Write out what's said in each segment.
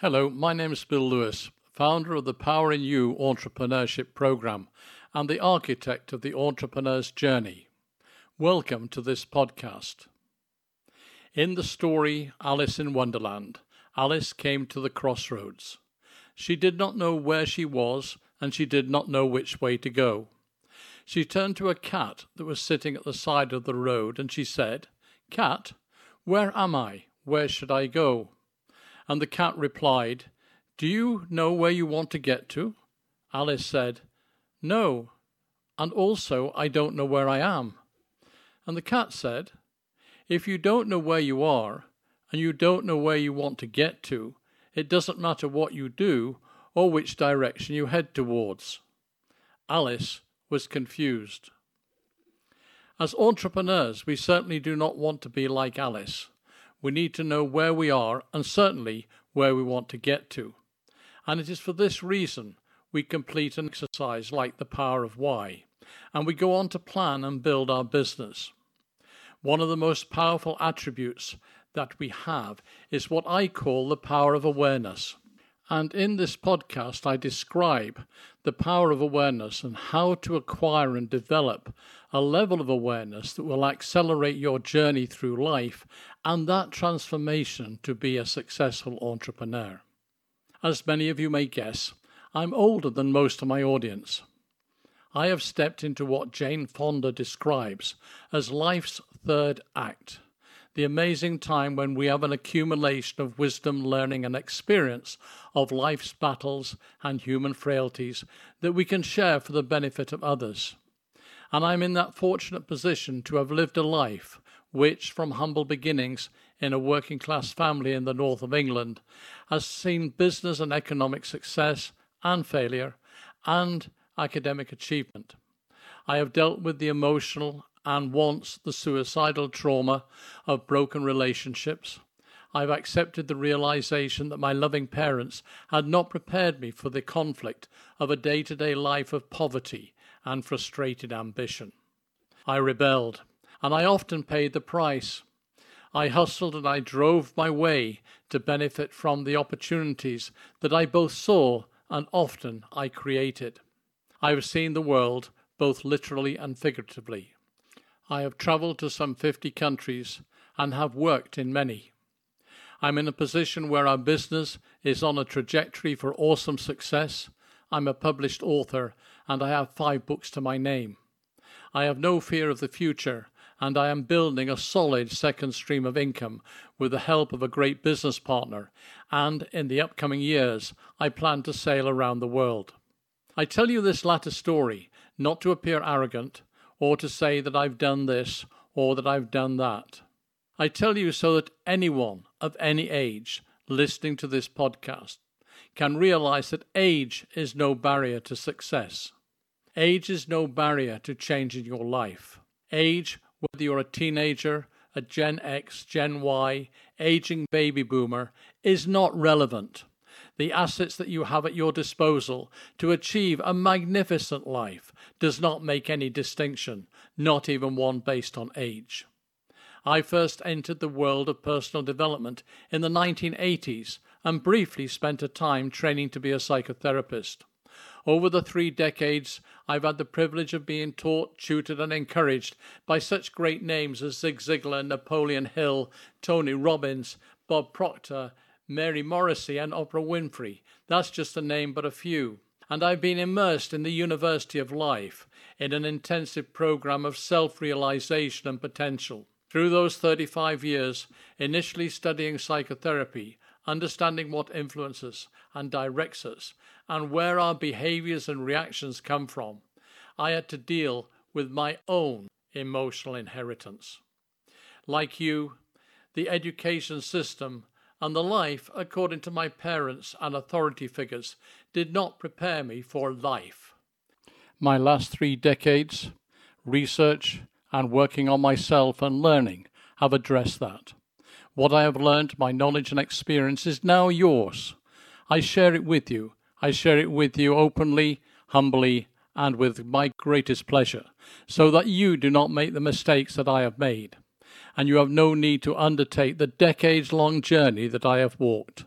Hello, my name is Bill Lewis, founder of the Power in You Entrepreneurship Program and the architect of the entrepreneur's journey. Welcome to this podcast. In the story Alice in Wonderland, Alice came to the crossroads. She did not know where she was, and she did not know which way to go. She turned to a cat that was sitting at the side of the road, and she said, Cat, where am I? Where should I go? And the cat replied, Do you know where you want to get to? Alice said, No, and also I don't know where I am. And the cat said, If you don't know where you are, and you don't know where you want to get to, it doesn't matter what you do or which direction you head towards. Alice was confused. As entrepreneurs, we certainly do not want to be like Alice. We need to know where we are and certainly where we want to get to. And it is for this reason we complete an exercise like the power of why, and we go on to plan and build our business. One of the most powerful attributes that we have is what I call the power of awareness. And in this podcast, I describe the power of awareness and how to acquire and develop a level of awareness that will accelerate your journey through life and that transformation to be a successful entrepreneur. As many of you may guess, I'm older than most of my audience. I have stepped into what Jane Fonda describes as life's third act the amazing time when we have an accumulation of wisdom, learning, and experience of life's battles and human frailties that we can share for the benefit of others. And I'm in that fortunate position to have lived a life which, from humble beginnings in a working class family in the north of England, has seen business and economic success and failure and academic achievement. I have dealt with the emotional and once the suicidal trauma of broken relationships. I've accepted the realization that my loving parents had not prepared me for the conflict of a day to day life of poverty and frustrated ambition. I rebelled, and I often paid the price. I hustled and I drove my way to benefit from the opportunities that I both saw and often I created. I have seen the world both literally and figuratively. I have travelled to some 50 countries and have worked in many. I'm in a position where our business is on a trajectory for awesome success. I'm a published author and I have five books to my name. I have no fear of the future and I am building a solid second stream of income with the help of a great business partner. And in the upcoming years, I plan to sail around the world. I tell you this latter story not to appear arrogant, or to say that I've done this or that I've done that. I tell you so that anyone of any age listening to this podcast can realize that age is no barrier to success. Age is no barrier to changing your life. Age, whether you're a teenager, a Gen X, Gen Y, aging baby boomer, is not relevant. The assets that you have at your disposal to achieve a magnificent life does not make any distinction, not even one based on age. I first entered the world of personal development in the 1980s and briefly spent a time training to be a psychotherapist. Over the three decades, I've had the privilege of being taught, tutored, and encouraged by such great names as Zig Ziglar, Napoleon Hill, Tony Robbins, Bob Proctor, Mary Morrissey, and Oprah Winfrey. That's just a name but a few. And I've been immersed in the University of Life in an intensive program of self realization and potential. Through those 35 years, initially studying psychotherapy, understanding what influences and directs us, and where our behaviors and reactions come from, I had to deal with my own emotional inheritance. Like you, the education system and the life, according to my parents and authority figures, did not prepare me for life. My last three decades, research and working on myself and learning have addressed that. What I have learned, my knowledge and experience, is now yours. I share it with you. I share it with you openly, humbly, and with my greatest pleasure, so that you do not make the mistakes that I have made and you have no need to undertake the decades long journey that I have walked.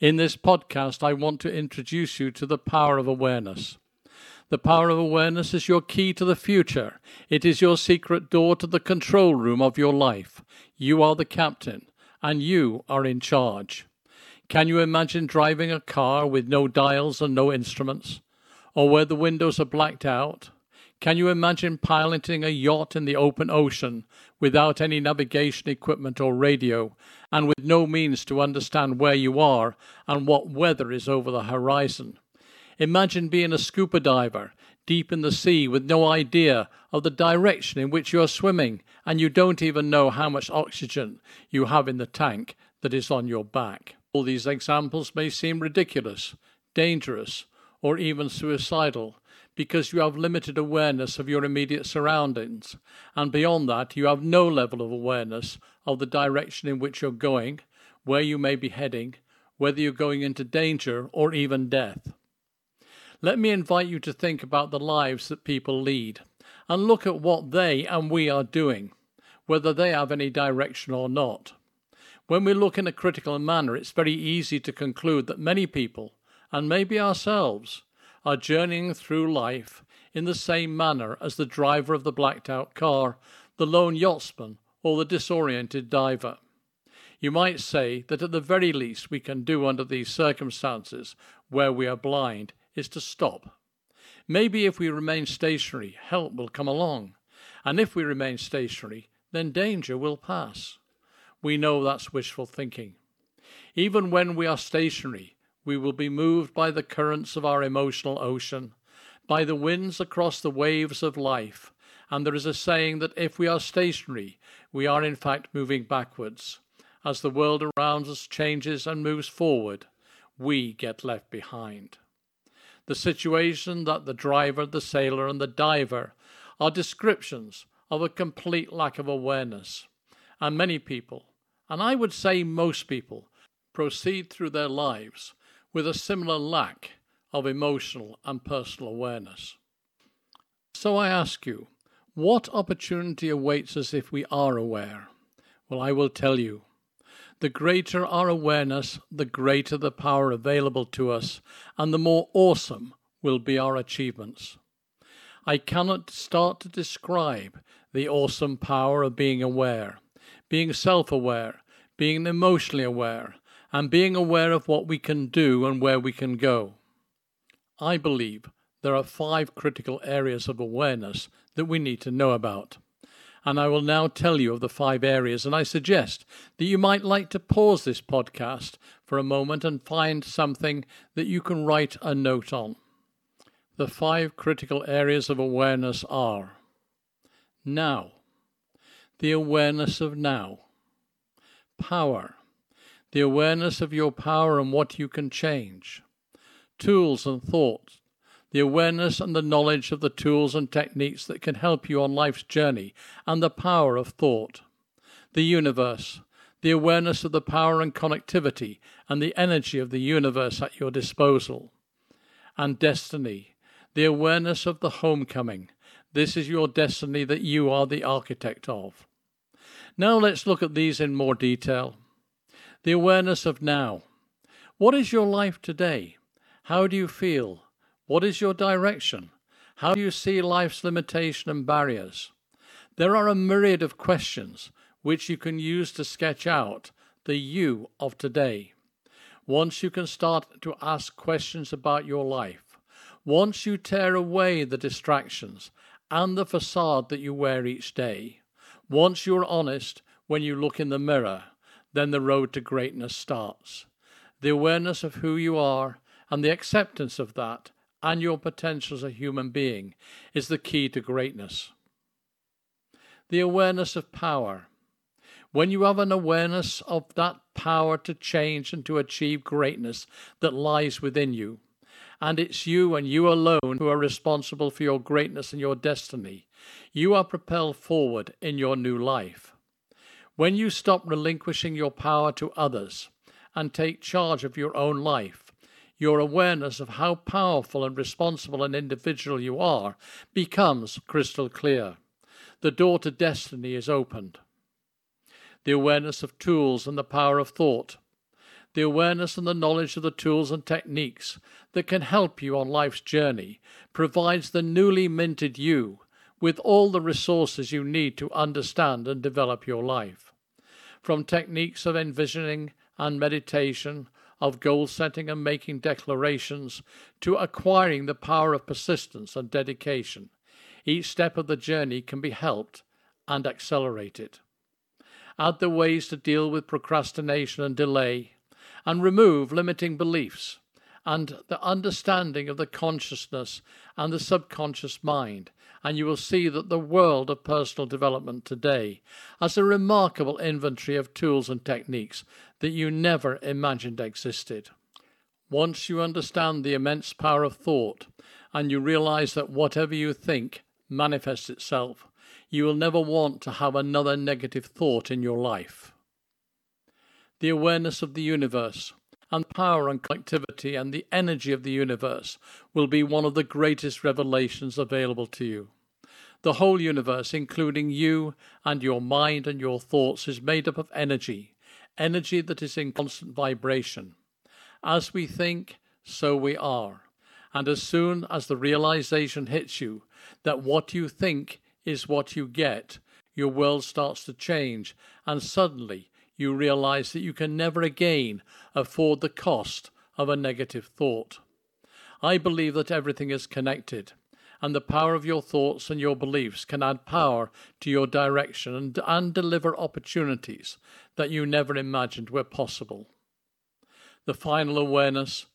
In this podcast, I want to introduce you to the power of awareness. The power of awareness is your key to the future. It is your secret door to the control room of your life. You are the captain, and you are in charge. Can you imagine driving a car with no dials and no instruments? Or where the windows are blacked out? Can you imagine piloting a yacht in the open ocean without any navigation equipment or radio, and with no means to understand where you are and what weather is over the horizon? Imagine being a scuba diver deep in the sea with no idea of the direction in which you are swimming, and you don't even know how much oxygen you have in the tank that is on your back. All these examples may seem ridiculous, dangerous, or even suicidal because you have limited awareness of your immediate surroundings, and beyond that, you have no level of awareness of the direction in which you're going, where you may be heading, whether you're going into danger or even death. Let me invite you to think about the lives that people lead and look at what they and we are doing, whether they have any direction or not. When we look in a critical manner, it's very easy to conclude that many people, and maybe ourselves, are journeying through life in the same manner as the driver of the blacked out car, the lone yachtsman, or the disoriented diver. You might say that at the very least we can do under these circumstances, where we are blind, is to stop. Maybe if we remain stationary, help will come along. And if we remain stationary, then danger will pass. We know that's wishful thinking. Even when we are stationary, we will be moved by the currents of our emotional ocean, by the winds across the waves of life. And there is a saying that if we are stationary, we are in fact moving backwards. As the world around us changes and moves forward, we get left behind. The situation that the driver, the sailor, and the diver are descriptions of a complete lack of awareness. And many people, and I would say most people, proceed through their lives with a similar lack of emotional and personal awareness. So I ask you, what opportunity awaits us if we are aware? Well, I will tell you the greater our awareness, the greater the power available to us, and the more awesome will be our achievements. I cannot start to describe the awesome power of being aware, being self aware, being emotionally aware, and being aware of what we can do and where we can go. I believe there are five critical areas of awareness that we need to know about and I will now tell you of the five areas. And I suggest that you might like to pause this podcast for a moment and find something that you can write a note on. The five critical areas of awareness are now, the awareness of now, power, the awareness of your power and what you can change, tools and thoughts, the awareness and the knowledge of the tools and techniques that can help you on life's journey, and the power of thought. The universe, the awareness of the power and connectivity and the energy of the universe at your disposal. And destiny, the awareness of the homecoming. This is your destiny that you are the architect of. Now let's look at these in more detail. The awareness of now. What is your life today? How do you feel? What is your direction? How do you see life's limitation and barriers? There are a myriad of questions which you can use to sketch out the you of today. Once you can start to ask questions about your life, once you tear away the distractions and the facade that you wear each day, once you're honest when you look in the mirror, then the road to greatness starts. The awareness of who you are and the acceptance of that and your potential as a human being is the key to greatness. The awareness of power. When you have an awareness of that power to change and to achieve greatness that lies within you, and it's you and you alone who are responsible for your greatness and your destiny, you are propelled forward in your new life. When you stop relinquishing your power to others and take charge of your own life, your awareness of how powerful and responsible an individual you are becomes crystal clear. The door to destiny is opened. The awareness of tools and the power of thought. the awareness and the knowledge of the tools and techniques that can help you on life's journey provides the newly minted you with all the resources you need to understand and develop your life. From techniques of envisioning and meditation, of goal setting and making declarations, to acquiring the power of persistence and dedication, each step of the journey can be helped and accelerated. Add the ways to deal with procrastination and delay, and remove limiting beliefs and the understanding of the consciousness and the subconscious mind, and you will see that the world of personal development today has a remarkable inventory of tools and techniques that you never imagined existed. Once you understand the immense power of thought, and you realize that whatever you think manifests itself, you will never want to have another negative thought in your life. The awareness of the universe and power and connectivity and the energy of the universe will be one of the greatest revelations available to you. The whole universe, including you and your mind and your thoughts, is made up of energy, energy that is in constant vibration. As we think, so we are. And as soon as the realization hits you that what you think is what you get, your world starts to change, and suddenly you realize that you can never again afford the cost of a negative thought. I believe that everything is connected, and the power of your thoughts and your beliefs can add power to your direction and, and deliver opportunities that you never imagined were possible. The final awareness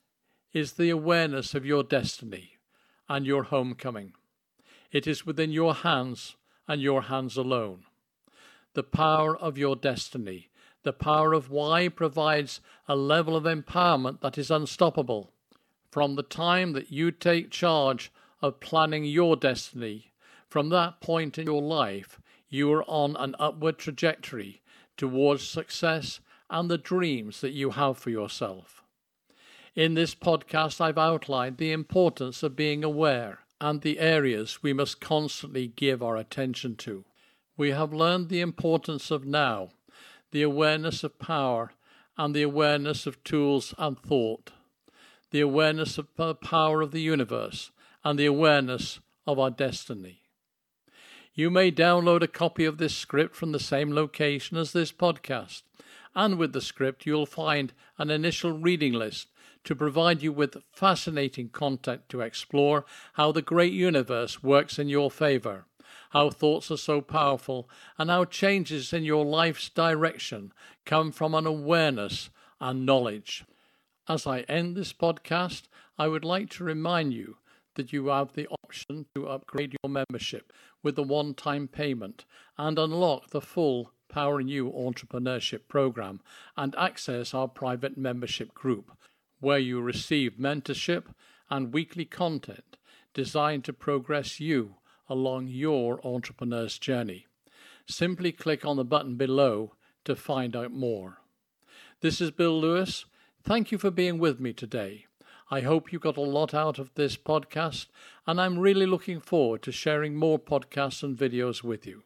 is the awareness of your destiny and your homecoming. It is within your hands and your hands alone. The power of your destiny the power of why provides a level of empowerment that is unstoppable. From the time that you take charge of planning your destiny, from that point in your life, you are on an upward trajectory towards success and the dreams that you have for yourself. In this podcast, I've outlined the importance of being aware and the areas we must constantly give our attention to. We have learned the importance of now the awareness of power and the awareness of tools and thought, the awareness of the power of the universe and the awareness of our destiny. You may download a copy of this script from the same location as this podcast, and with the script you'll find an initial reading list to provide you with fascinating content to explore how the great universe works in your favor how thoughts are so powerful, and how changes in your life's direction come from an awareness and knowledge. As I end this podcast, I would like to remind you that you have the option to upgrade your membership with a one time payment and unlock the full Power You Entrepreneurship Program and access our private membership group, where you receive mentorship and weekly content designed to progress you along your entrepreneur's journey. Simply click on the button below to find out more. This is Bill Lewis. Thank you for being with me today. I hope you got a lot out of this podcast, and I'm really looking forward to sharing more podcasts and videos with you.